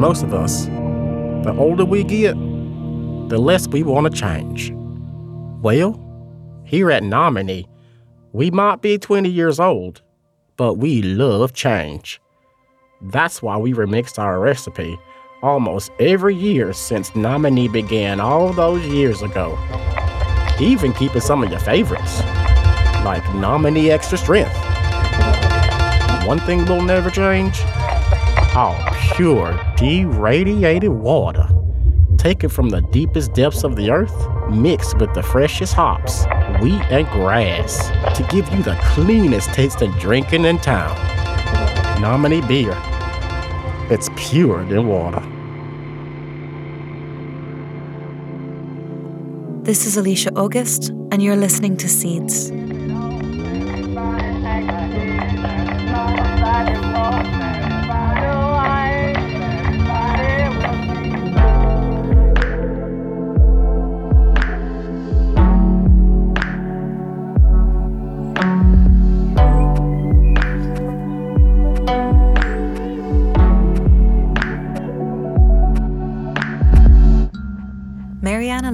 most of us, the older we get, the less we want to change. Well, here at Nominee, we might be 20 years old, but we love change. That's why we remixed our recipe almost every year since Nominee began all those years ago. Even keeping some of your favorites, like Nominee Extra Strength. One thing will never change Oh, our pure, deradiated water. Taken from the deepest depths of the earth, mixed with the freshest hops, wheat, and grass to give you the cleanest tasting drinking in town. Nominee beer. It's purer than water. This is Alicia August, and you're listening to Seeds.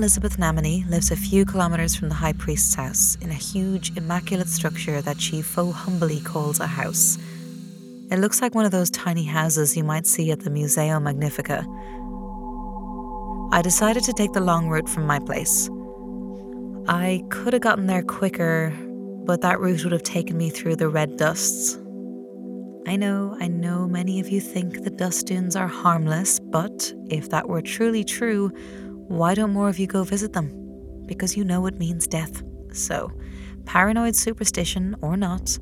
Elizabeth Namane lives a few kilometres from the High Priest's house in a huge, immaculate structure that she faux humbly calls a house. It looks like one of those tiny houses you might see at the Museo Magnifica. I decided to take the long route from my place. I could have gotten there quicker, but that route would have taken me through the red dusts. I know, I know many of you think the dust dunes are harmless, but if that were truly true, why don't more of you go visit them? Because you know it means death. So, paranoid superstition or not,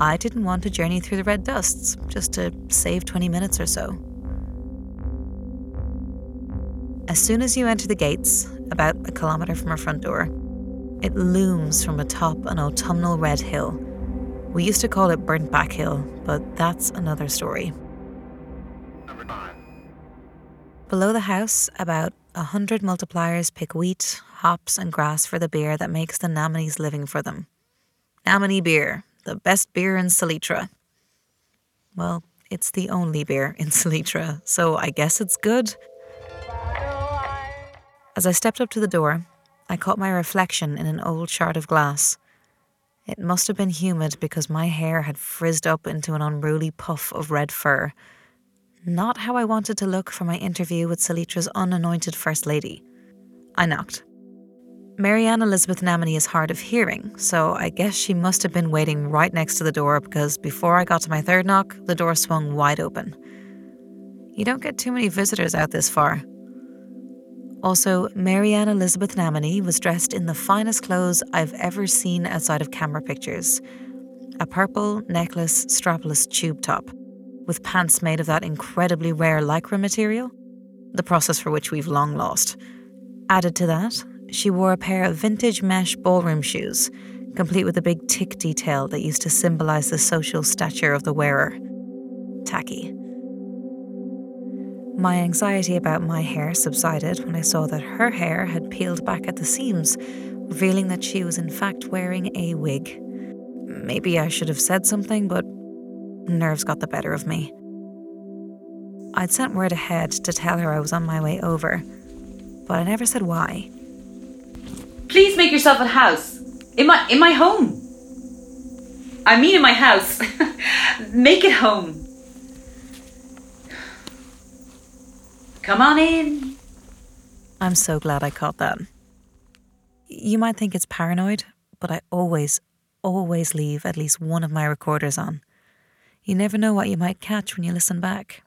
I didn't want to journey through the red dusts just to save 20 minutes or so. As soon as you enter the gates, about a kilometre from our front door, it looms from atop an autumnal red hill. We used to call it Burnt Back Hill, but that's another story. Below the house, about a hundred multipliers pick wheat, hops, and grass for the beer that makes the Namanese living for them. Namane beer, the best beer in Salitra. Well, it's the only beer in Salitra, so I guess it's good. As I stepped up to the door, I caught my reflection in an old shard of glass. It must have been humid because my hair had frizzed up into an unruly puff of red fur. Not how I wanted to look for my interview with Salitra's unanointed First Lady. I knocked. Marianne Elizabeth Namane is hard of hearing, so I guess she must have been waiting right next to the door because before I got to my third knock, the door swung wide open. You don't get too many visitors out this far. Also, Marianne Elizabeth Namane was dressed in the finest clothes I've ever seen outside of camera pictures a purple necklace strapless tube top, with pants made of that incredibly rare lycra material, the process for which we've long lost. Added to that, she wore a pair of vintage mesh ballroom shoes, complete with a big tick detail that used to symbolize the social stature of the wearer. Tacky. My anxiety about my hair subsided when I saw that her hair had peeled back at the seams, revealing that she was in fact wearing a wig. Maybe I should have said something, but nerves got the better of me. I'd sent word ahead to tell her I was on my way over, but I never said why. Please make yourself at house. In my in my home. I mean in my house. make it home. Come on in. I'm so glad I caught that. You might think it's paranoid, but I always, always leave at least one of my recorders on. You never know what you might catch when you listen back.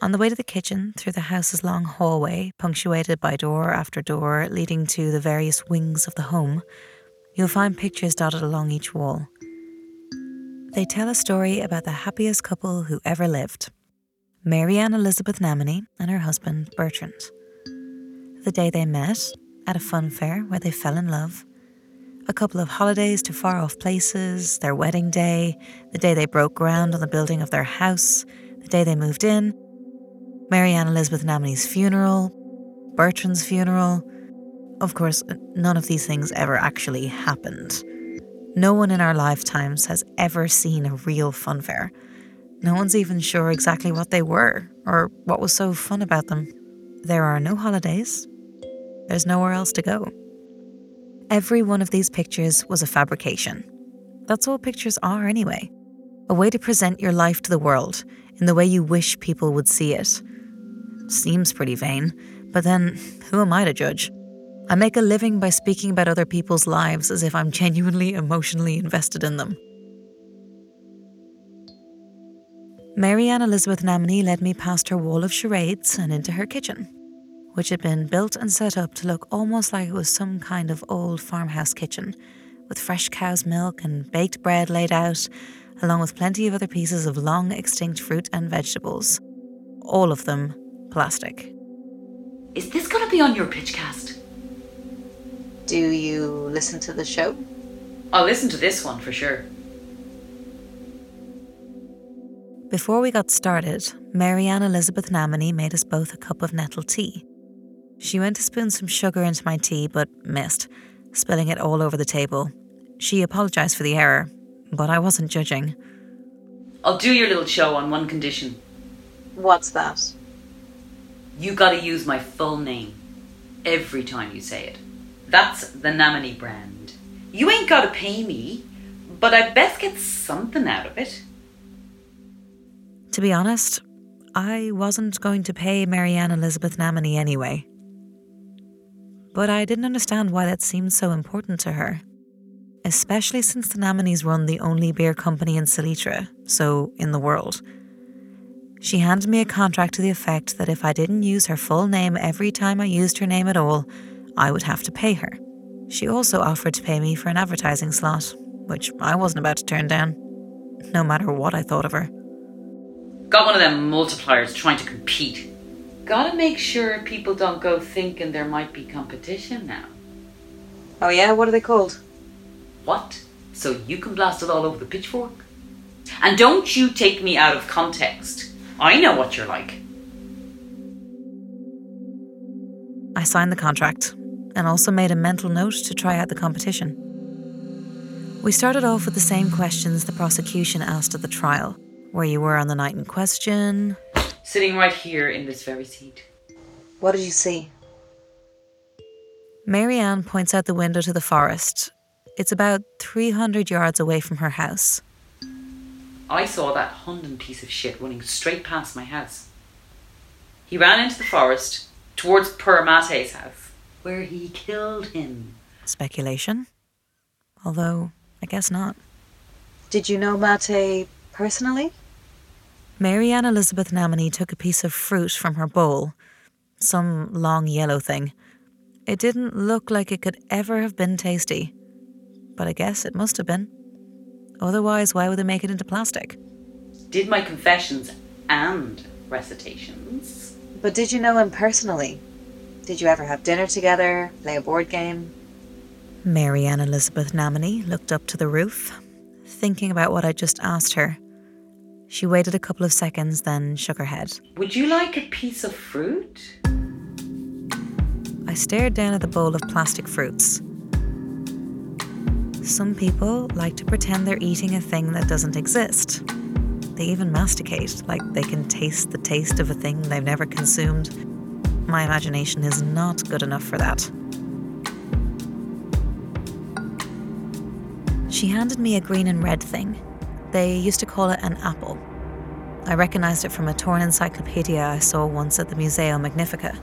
On the way to the kitchen, through the house's long hallway, punctuated by door after door leading to the various wings of the home, you'll find pictures dotted along each wall. They tell a story about the happiest couple who ever lived Marianne Elizabeth Namane and her husband Bertrand. The day they met, at a fun fair where they fell in love, a couple of holidays to far off places, their wedding day, the day they broke ground on the building of their house, the day they moved in, Marianne Elizabeth Namane's funeral, Bertrand's funeral. Of course, none of these things ever actually happened. No one in our lifetimes has ever seen a real fun fair. No one's even sure exactly what they were, Or what was so fun about them? There are no holidays. There's nowhere else to go. Every one of these pictures was a fabrication. That's all pictures are, anyway. A way to present your life to the world in the way you wish people would see it. Seems pretty vain, but then who am I to judge? I make a living by speaking about other people's lives as if I'm genuinely emotionally invested in them. Mary Marianne Elizabeth Namane led me past her wall of charades and into her kitchen, which had been built and set up to look almost like it was some kind of old farmhouse kitchen, with fresh cow's milk and baked bread laid out, along with plenty of other pieces of long extinct fruit and vegetables. All of them plastic. Is this going to be on your pitchcast? Do you listen to the show? I'll listen to this one for sure. Before we got started, Marianne Elizabeth Namane made us both a cup of nettle tea. She went to spoon some sugar into my tea but missed, spilling it all over the table. She apologised for the error, but I wasn't judging. I'll do your little show on one condition. What's that? You gotta use my full name every time you say it. That's the Namane brand. You ain't gotta pay me, but I best get something out of it. To be honest, I wasn't going to pay Marianne Elizabeth Namane anyway. But I didn't understand why that seemed so important to her. Especially since the Namanes run the only beer company in Salitra, so in the world. She handed me a contract to the effect that if I didn't use her full name every time I used her name at all, I would have to pay her. She also offered to pay me for an advertising slot, which I wasn't about to turn down, no matter what I thought of her. Got one of them multipliers trying to compete. Gotta make sure people don't go thinking there might be competition now. Oh, yeah? What are they called? What? So you can blast it all over the pitchfork? And don't you take me out of context. I know what you're like. I signed the contract and also made a mental note to try out the competition. We started off with the same questions the prosecution asked at the trial where you were on the night in question. Sitting right here in this very seat. What did you see? Marianne points out the window to the forest. It's about 300 yards away from her house. I saw that Hunden piece of shit running straight past my house. He ran into the forest towards Per Mate's house, where he killed him. Speculation? Although, I guess not. Did you know Mate personally? Marianne Elizabeth Namane took a piece of fruit from her bowl, some long yellow thing. It didn't look like it could ever have been tasty, but I guess it must have been. Otherwise, why would they make it into plastic? Did my confessions and recitations. But did you know him personally? Did you ever have dinner together, play a board game? Marianne Elizabeth Namane looked up to the roof, thinking about what I just asked her. She waited a couple of seconds, then shook her head. Would you like a piece of fruit? I stared down at the bowl of plastic fruits. Some people like to pretend they're eating a thing that doesn't exist. They even masticate, like they can taste the taste of a thing they've never consumed. My imagination is not good enough for that. She handed me a green and red thing. They used to call it an apple. I recognised it from a torn encyclopedia I saw once at the Museo Magnifica.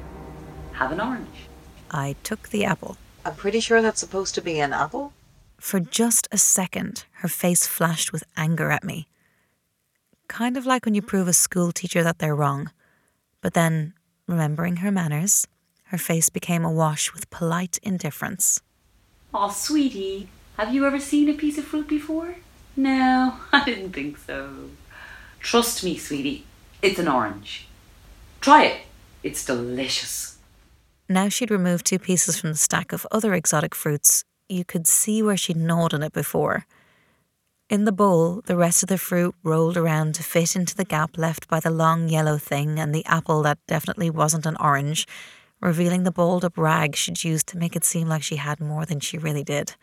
Have an orange. I took the apple. I'm pretty sure that's supposed to be an apple. For just a second, her face flashed with anger at me. Kind of like when you prove a school teacher that they're wrong. But then, remembering her manners, her face became awash with polite indifference. Aw, sweetie, have you ever seen a piece of fruit before? No, I didn't think so. Trust me, sweetie, it's an orange. Try it, it's delicious. Now she'd removed two pieces from the stack of other exotic fruits. You could see where she'd gnawed on it before. In the bowl, the rest of the fruit rolled around to fit into the gap left by the long yellow thing and the apple that definitely wasn't an orange, revealing the balled up rag she'd used to make it seem like she had more than she really did.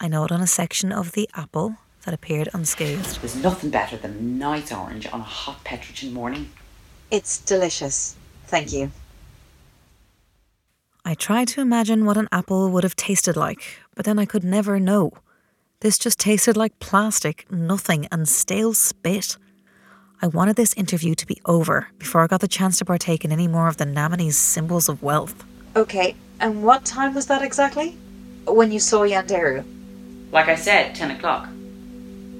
I gnawed on a section of the apple that appeared unscathed. There's nothing better than nice orange on a hot Petrogen morning. It's delicious. Thank you. I tried to imagine what an apple would have tasted like, but then I could never know. This just tasted like plastic, nothing, and stale spit. I wanted this interview to be over before I got the chance to partake in any more of the Namane's symbols of wealth. Okay, and what time was that exactly? When you saw Ianderu? Like I said, 10 o'clock.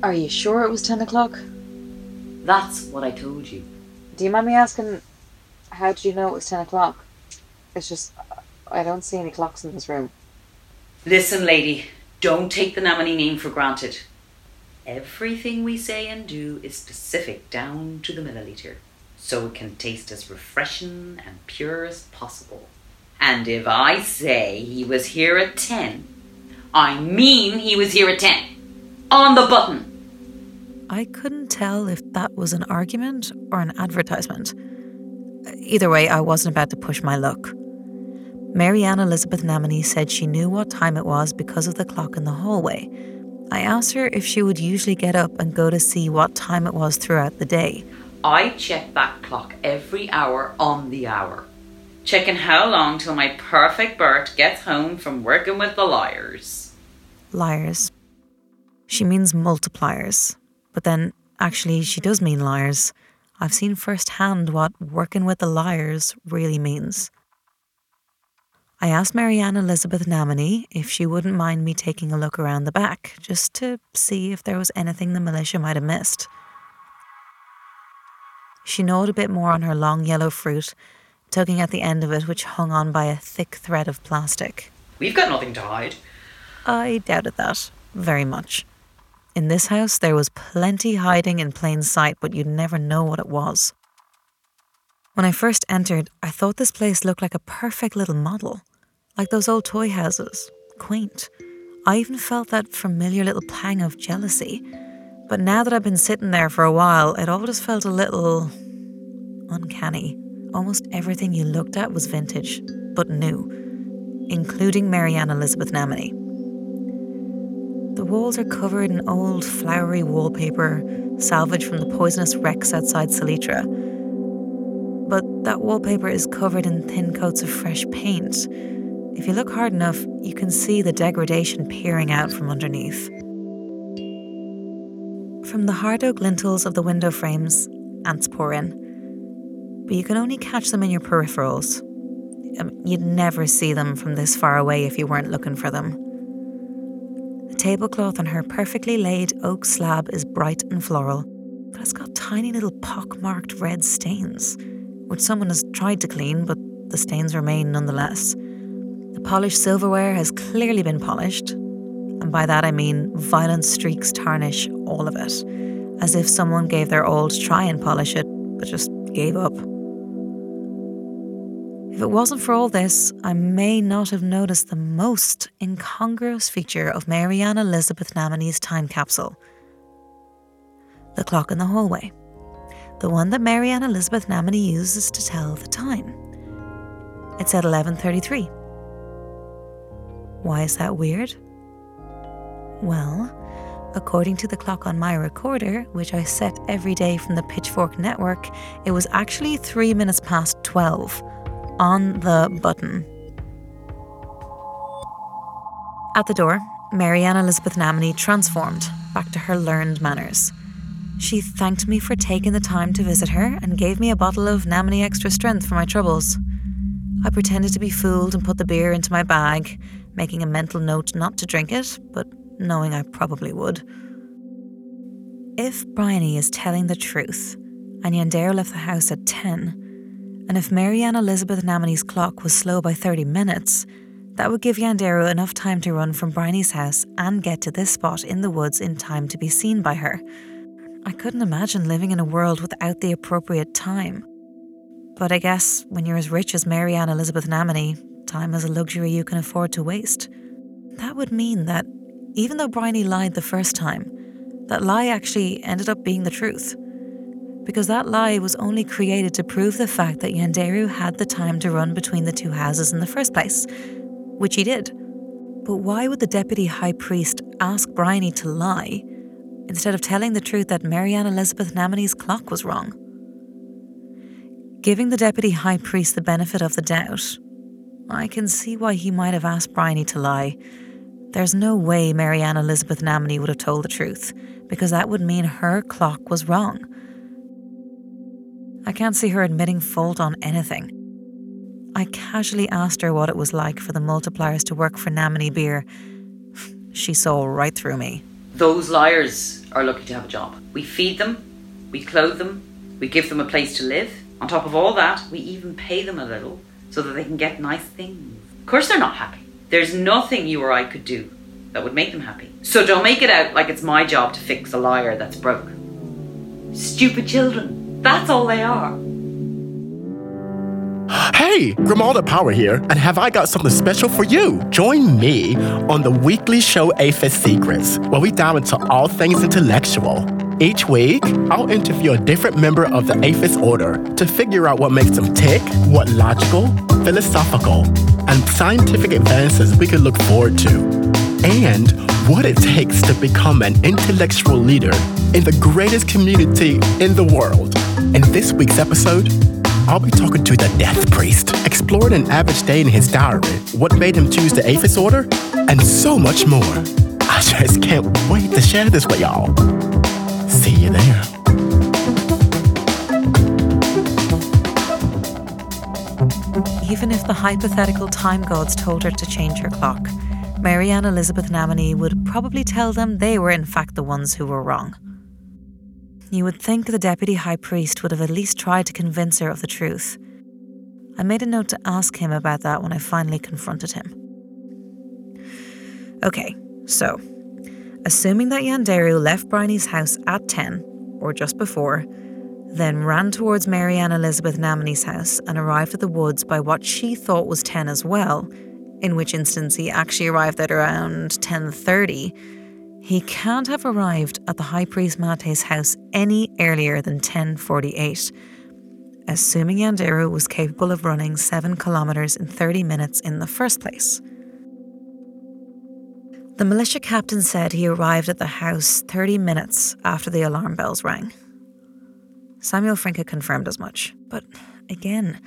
Are you sure it was 10 o'clock? That's what I told you. Do you mind me asking, how did you know it was 10 o'clock? It's just, I don't see any clocks in this room. Listen, lady, don't take the Namane name for granted. Everything we say and do is specific down to the milliliter, so it can taste as refreshing and pure as possible. And if I say he was here at 10, I mean he was here at 10. On the button. I couldn't tell if that was an argument or an advertisement. Either way, I wasn't about to push my luck. Marianne Elizabeth Namane said she knew what time it was because of the clock in the hallway. I asked her if she would usually get up and go to see what time it was throughout the day. I check that clock every hour on the hour, checking how long till my perfect Bert gets home from working with the liars. Liars. She means multipliers, but then actually she does mean liars. I've seen firsthand what working with the liars really means. I asked Marianne Elizabeth Namane if she wouldn't mind me taking a look around the back, just to see if there was anything the militia might have missed. She gnawed a bit more on her long yellow fruit, tugging at the end of it, which hung on by a thick thread of plastic. We've got nothing to hide. I doubted that very much. In this house, there was plenty hiding in plain sight, but you'd never know what it was. When I first entered, I thought this place looked like a perfect little model, like those old toy houses, quaint. I even felt that familiar little pang of jealousy. But now that I've been sitting there for a while, it all just felt a little uncanny. Almost everything you looked at was vintage, but new, including Marianne Elizabeth Namane. The walls are covered in old, flowery wallpaper, salvaged from the poisonous wrecks outside Salitra. But that wallpaper is covered in thin coats of fresh paint. If you look hard enough, you can see the degradation peering out from underneath. From the hard oak lintels of the window frames, ants pour in. But you can only catch them in your peripherals. Um, you'd never see them from this far away if you weren't looking for them. Tablecloth on her perfectly laid oak slab is bright and floral, but it's got tiny little pock-marked red stains, which someone has tried to clean, but the stains remain nonetheless. The polished silverware has clearly been polished, and by that I mean violent streaks tarnish all of it, as if someone gave their all to try and polish it, but just gave up. If it wasn't for all this, I may not have noticed the most incongruous feature of Marianne Elizabeth Namane's time capsule the clock in the hallway. The one that Marianne Elizabeth Namane uses to tell the time. It said 11:33. Why is that weird? Well, according to the clock on my recorder, which I set every day from the Pitchfork network, it was actually 3 minutes past 12 on the button. At the door, Marianne Elizabeth Namane transformed back to her learned manners. She thanked me for taking the time to visit her and gave me a bottle of Namane Extra Strength for my troubles. I pretended to be fooled and put the beer into my bag, making a mental note not to drink it, but knowing I probably would. If Bryony is telling the truth, and Ianderu left the house at 10, and if Marianne Elizabeth Namane's clock was slow by 30 minutes, that would give Ianderu enough time to run from Bryony's house and get to this spot in the woods in time to be seen by her. I couldn't imagine living in a world without the appropriate time. But I guess when you're as rich as Marianne Elizabeth Namane, time is a luxury you can afford to waste. That would mean that even though Bryony lied the first time, that lie actually ended up being the truth because that lie was only created to prove the fact that Ianderu had the time to run between the two houses in the first place, which he did. But why would the deputy high priest ask Bryony to lie instead of telling the truth that Marianne Elizabeth Namane's clock was wrong? Giving the deputy high priest the benefit of the doubt, I can see why he might have asked Bryony to lie. There's no way Marianne Elizabeth Namane would have told the truth, because that would mean her clock was wrong. I can't see her admitting fault on anything. I casually asked her what it was like for the multipliers to work for Namane Beer. She saw right through me. Those liars are lucky to have a job. We feed them, we clothe them, we give them a place to live. On top of all that, we even pay them a little so that they can get nice things. Of course, they're not happy. There's nothing you or I could do that would make them happy. So don't make it out like it's my job to fix a liar that's broke. Stupid children. That's all they are. Hey, Grimalda Power here, and have I got something special for you? Join me on the weekly show Aphis Secrets, where we dive into all things intellectual. Each week, I'll interview a different member of the Aphis order to figure out what makes them tick, what logical, philosophical, and scientific advances we can look forward to, and what it takes to become an intellectual leader in the greatest community in the world. In this week's episode, I'll be talking to the Death Priest, exploring an average day in his diary, what made him choose the Aphis Order, and so much more. I just can't wait to share this with y'all. See you there. Even if the hypothetical time gods told her to change her clock, Marianne Elizabeth Namane would probably tell them they were in fact the ones who were wrong. You would think the deputy high priest would have at least tried to convince her of the truth. I made a note to ask him about that when I finally confronted him. Okay, so, assuming that Ianderu left Bryony's house at 10, or just before, then ran towards Marianne Elizabeth Namane's house and arrived at the woods by what she thought was 10 as well, in which instance he actually arrived at around 10:30 he can't have arrived at the High Priest Mate's house any earlier than 1048, assuming Ianderu was capable of running 7 kilometres in 30 minutes in the first place. The militia captain said he arrived at the house 30 minutes after the alarm bells rang. Samuel Frinka confirmed as much, but again,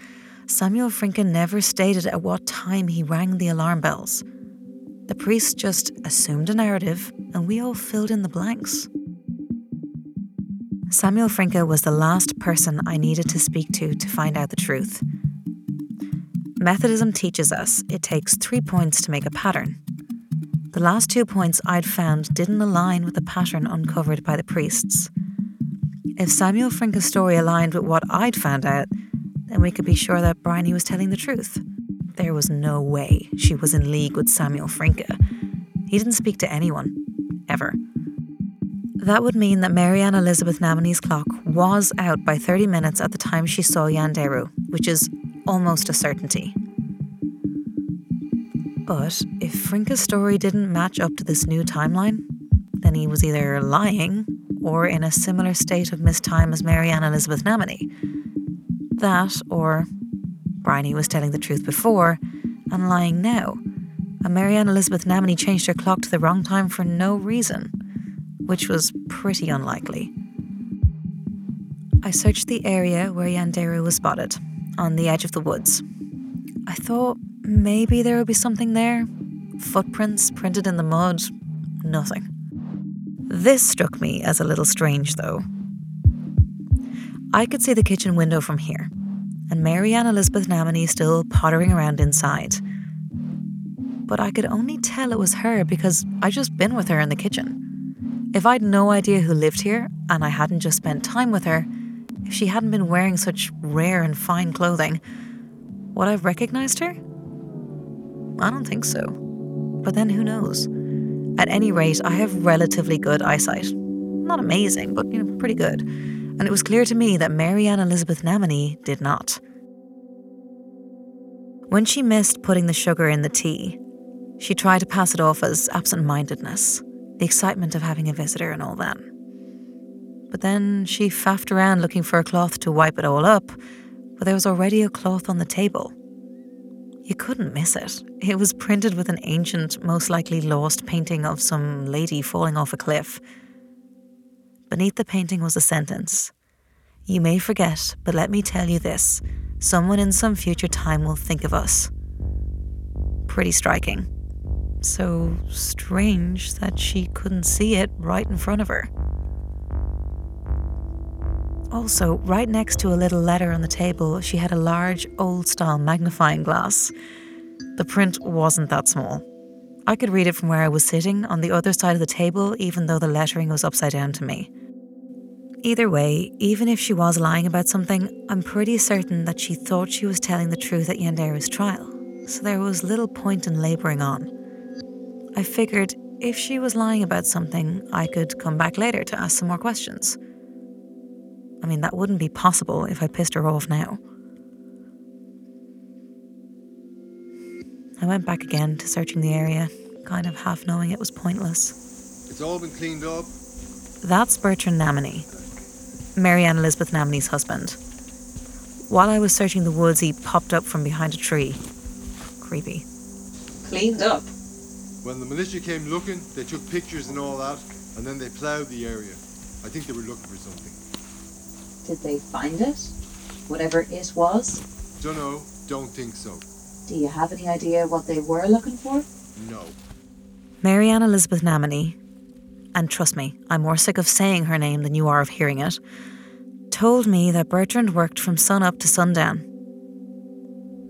Samuel Frinka never stated at what time he rang the alarm bells. The priest just assumed a narrative, and we all filled in the blanks. Samuel Frinka was the last person I needed to speak to to find out the truth. Methodism teaches us it takes three points to make a pattern. The last two points I'd found didn't align with the pattern uncovered by the priests. If Samuel Frinka's story aligned with what I'd found out, then we could be sure that Bryony was telling the truth. There was no way she was in league with Samuel Frinka. He didn't speak to anyone, ever. That would mean that Marianne Elizabeth Namane's clock was out by 30 minutes at the time she saw Ianderu, which is almost a certainty. But if Frinka's story didn't match up to this new timeline, then he was either lying or in a similar state of mistime as Marianne Elizabeth Namane. That, or Bryony was telling the truth before and lying now, and Marianne Elizabeth Namane changed her clock to the wrong time for no reason, which was pretty unlikely. I searched the area where Ianderu was spotted, on the edge of the woods. I thought maybe there would be something there. Footprints printed in the mud, nothing. This struck me as a little strange, though. I could see the kitchen window from here, and Mary Marianne Elizabeth Namane still pottering around inside. But I could only tell it was her because I'd just been with her in the kitchen. If I'd no idea who lived here and I hadn't just spent time with her, if she hadn't been wearing such rare and fine clothing, would I have recognized her? I don't think so. But then who knows? At any rate, I have relatively good eyesight. Not amazing, but you know, pretty good and it was clear to me that Marianne Elizabeth Namane did not. When she missed putting the sugar in the tea, she tried to pass it off as absent mindedness, the excitement of having a visitor and all that. But then she faffed around looking for a cloth to wipe it all up, but there was already a cloth on the table. You couldn't miss it. It was printed with an ancient, most likely lost painting of some lady falling off a cliff Beneath the painting was a sentence You may forget, but let me tell you this someone in some future time will think of us. Pretty striking. So strange that she couldn't see it right in front of her. Also, right next to a little letter on the table, she had a large, old style magnifying glass. The print wasn't that small. I could read it from where I was sitting on the other side of the table, even though the lettering was upside down to me. Either way, even if she was lying about something, I'm pretty certain that she thought she was telling the truth at Ianderu's trial, so there was little point in labouring on. I figured if she was lying about something, I could come back later to ask some more questions. I mean, that wouldn't be possible if I pissed her off now. I went back again to searching the area, kind of half knowing it was pointless. It's all been cleaned up. That's Bertrand Namane, Marianne Elizabeth Namane's husband. While I was searching the woods, he popped up from behind a tree. Creepy. Cleaned up. When the militia came looking, they took pictures and all that, and then they ploughed the area. I think they were looking for something. Did they find it? Whatever it was? Dunno, don't think so. Do you have any idea what they were looking for? No. Marianne Elizabeth Namane, and trust me, I'm more sick of saying her name than you are of hearing it, told me that Bertrand worked from sun up to sundown.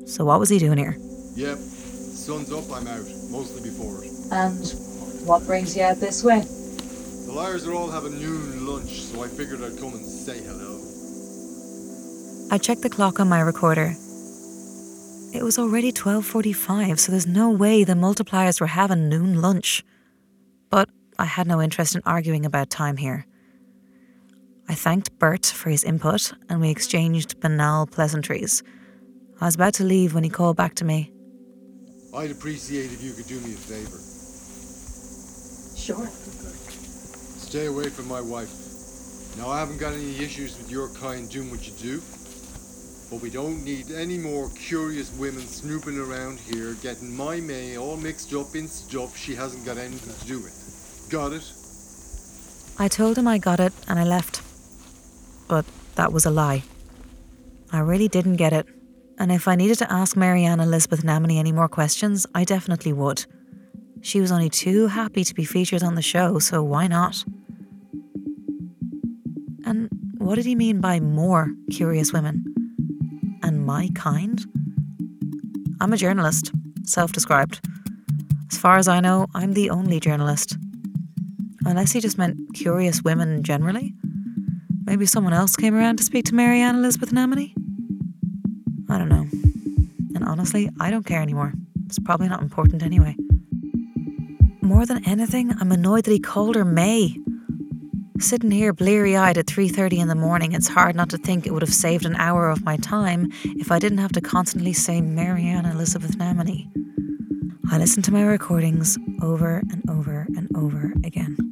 So what was he doing here? Yep. Sun's up, I'm out. Mostly before it. And what brings you out this way? The liars are all having noon lunch, so I figured I'd come and say hello. I checked the clock on my recorder. It was already 12:45, so there's no way the multipliers were having noon lunch. But I had no interest in arguing about time here. I thanked Bert for his input and we exchanged banal pleasantries. I was about to leave when he called back to me. I'd appreciate if you could do me a favor. Sure. Stay away from my wife. Now, I haven't got any issues with your kind doing what you do, but we don't need any more curious women snooping around here, getting my May all mixed up in stuff she hasn't got anything to do with. Got it? I told him I got it and I left. But that was a lie. I really didn't get it. And if I needed to ask Marianne Elizabeth Namane any more questions, I definitely would. She was only too happy to be featured on the show, so why not? And what did he mean by more curious women? And my kind? I'm a journalist, self described. As far as I know, I'm the only journalist. Unless he just meant curious women generally. Maybe someone else came around to speak to Mary Marianne Elizabeth Namane? I don't know. And honestly, I don't care anymore. It's probably not important anyway. More than anything, I'm annoyed that he called her May. Sitting here bleary-eyed at 3:30 in the morning, it's hard not to think it would have saved an hour of my time if I didn't have to constantly say Marianne Elizabeth Namane. I listened to my recordings over and over and over again.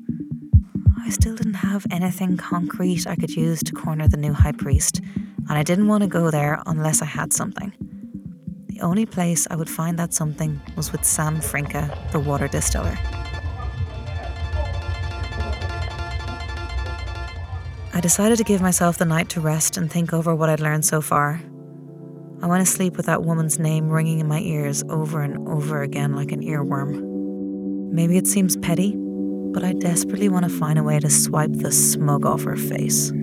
I still didn't have anything concrete I could use to corner the new high priest, and I didn't want to go there unless I had something. The only place I would find that something was with Sam Frinka, the water distiller. I decided to give myself the night to rest and think over what I'd learned so far. I went to sleep with that woman's name ringing in my ears over and over again like an earworm. Maybe it seems petty, but I desperately want to find a way to swipe the smug off her face.